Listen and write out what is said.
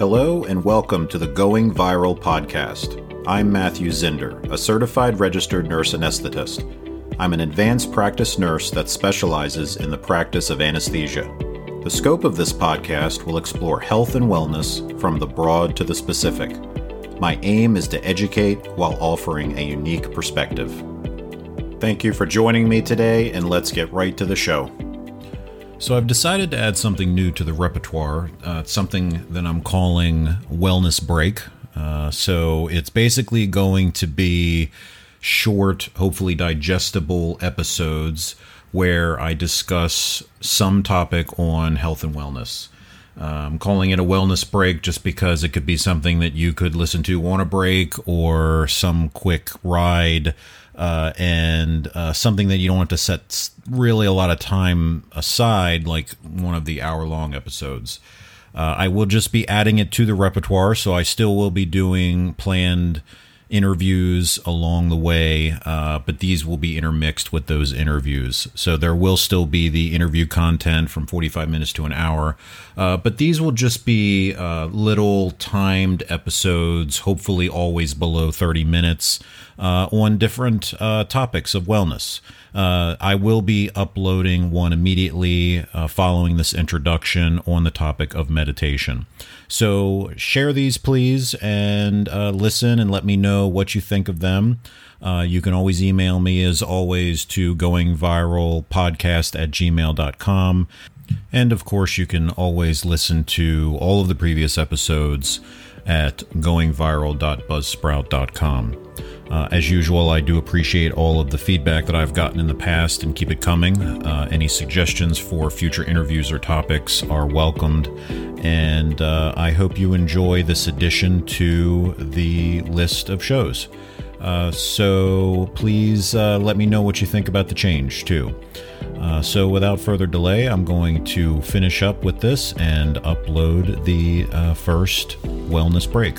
Hello, and welcome to the Going Viral podcast. I'm Matthew Zinder, a certified registered nurse anesthetist. I'm an advanced practice nurse that specializes in the practice of anesthesia. The scope of this podcast will explore health and wellness from the broad to the specific. My aim is to educate while offering a unique perspective. Thank you for joining me today, and let's get right to the show. So, I've decided to add something new to the repertoire, uh, something that I'm calling Wellness Break. Uh, so, it's basically going to be short, hopefully digestible episodes where I discuss some topic on health and wellness. I'm calling it a wellness break just because it could be something that you could listen to on a break or some quick ride uh, and uh, something that you don't have to set really a lot of time aside, like one of the hour long episodes. Uh, I will just be adding it to the repertoire, so I still will be doing planned interviews along the way, uh, but these will be intermixed with those interviews. So there will still be the interview content from 45 minutes to an hour, uh, but these will just be uh, little timed episodes, hopefully always below 30 minutes, uh, on different uh, topics of wellness. Uh, I will be uploading one immediately following this introduction on the topic of meditation. So share these, please, and listen and let me know what you think of them. Uh, you can always email me, as always, to goingviralpodcast at gmail.com. And of course, you can always listen to all of the previous episodes at goingviral.buzzsprout.com. Uh, as usual, I do appreciate all of the feedback that I've gotten in the past and keep it coming. Uh, any suggestions for future interviews or topics are welcomed. And uh, I hope you enjoy this addition to the list of shows. Uh, so please uh, let me know what you think about the change, too. Uh, so, without further delay, I'm going to finish up with this and upload the first wellness break.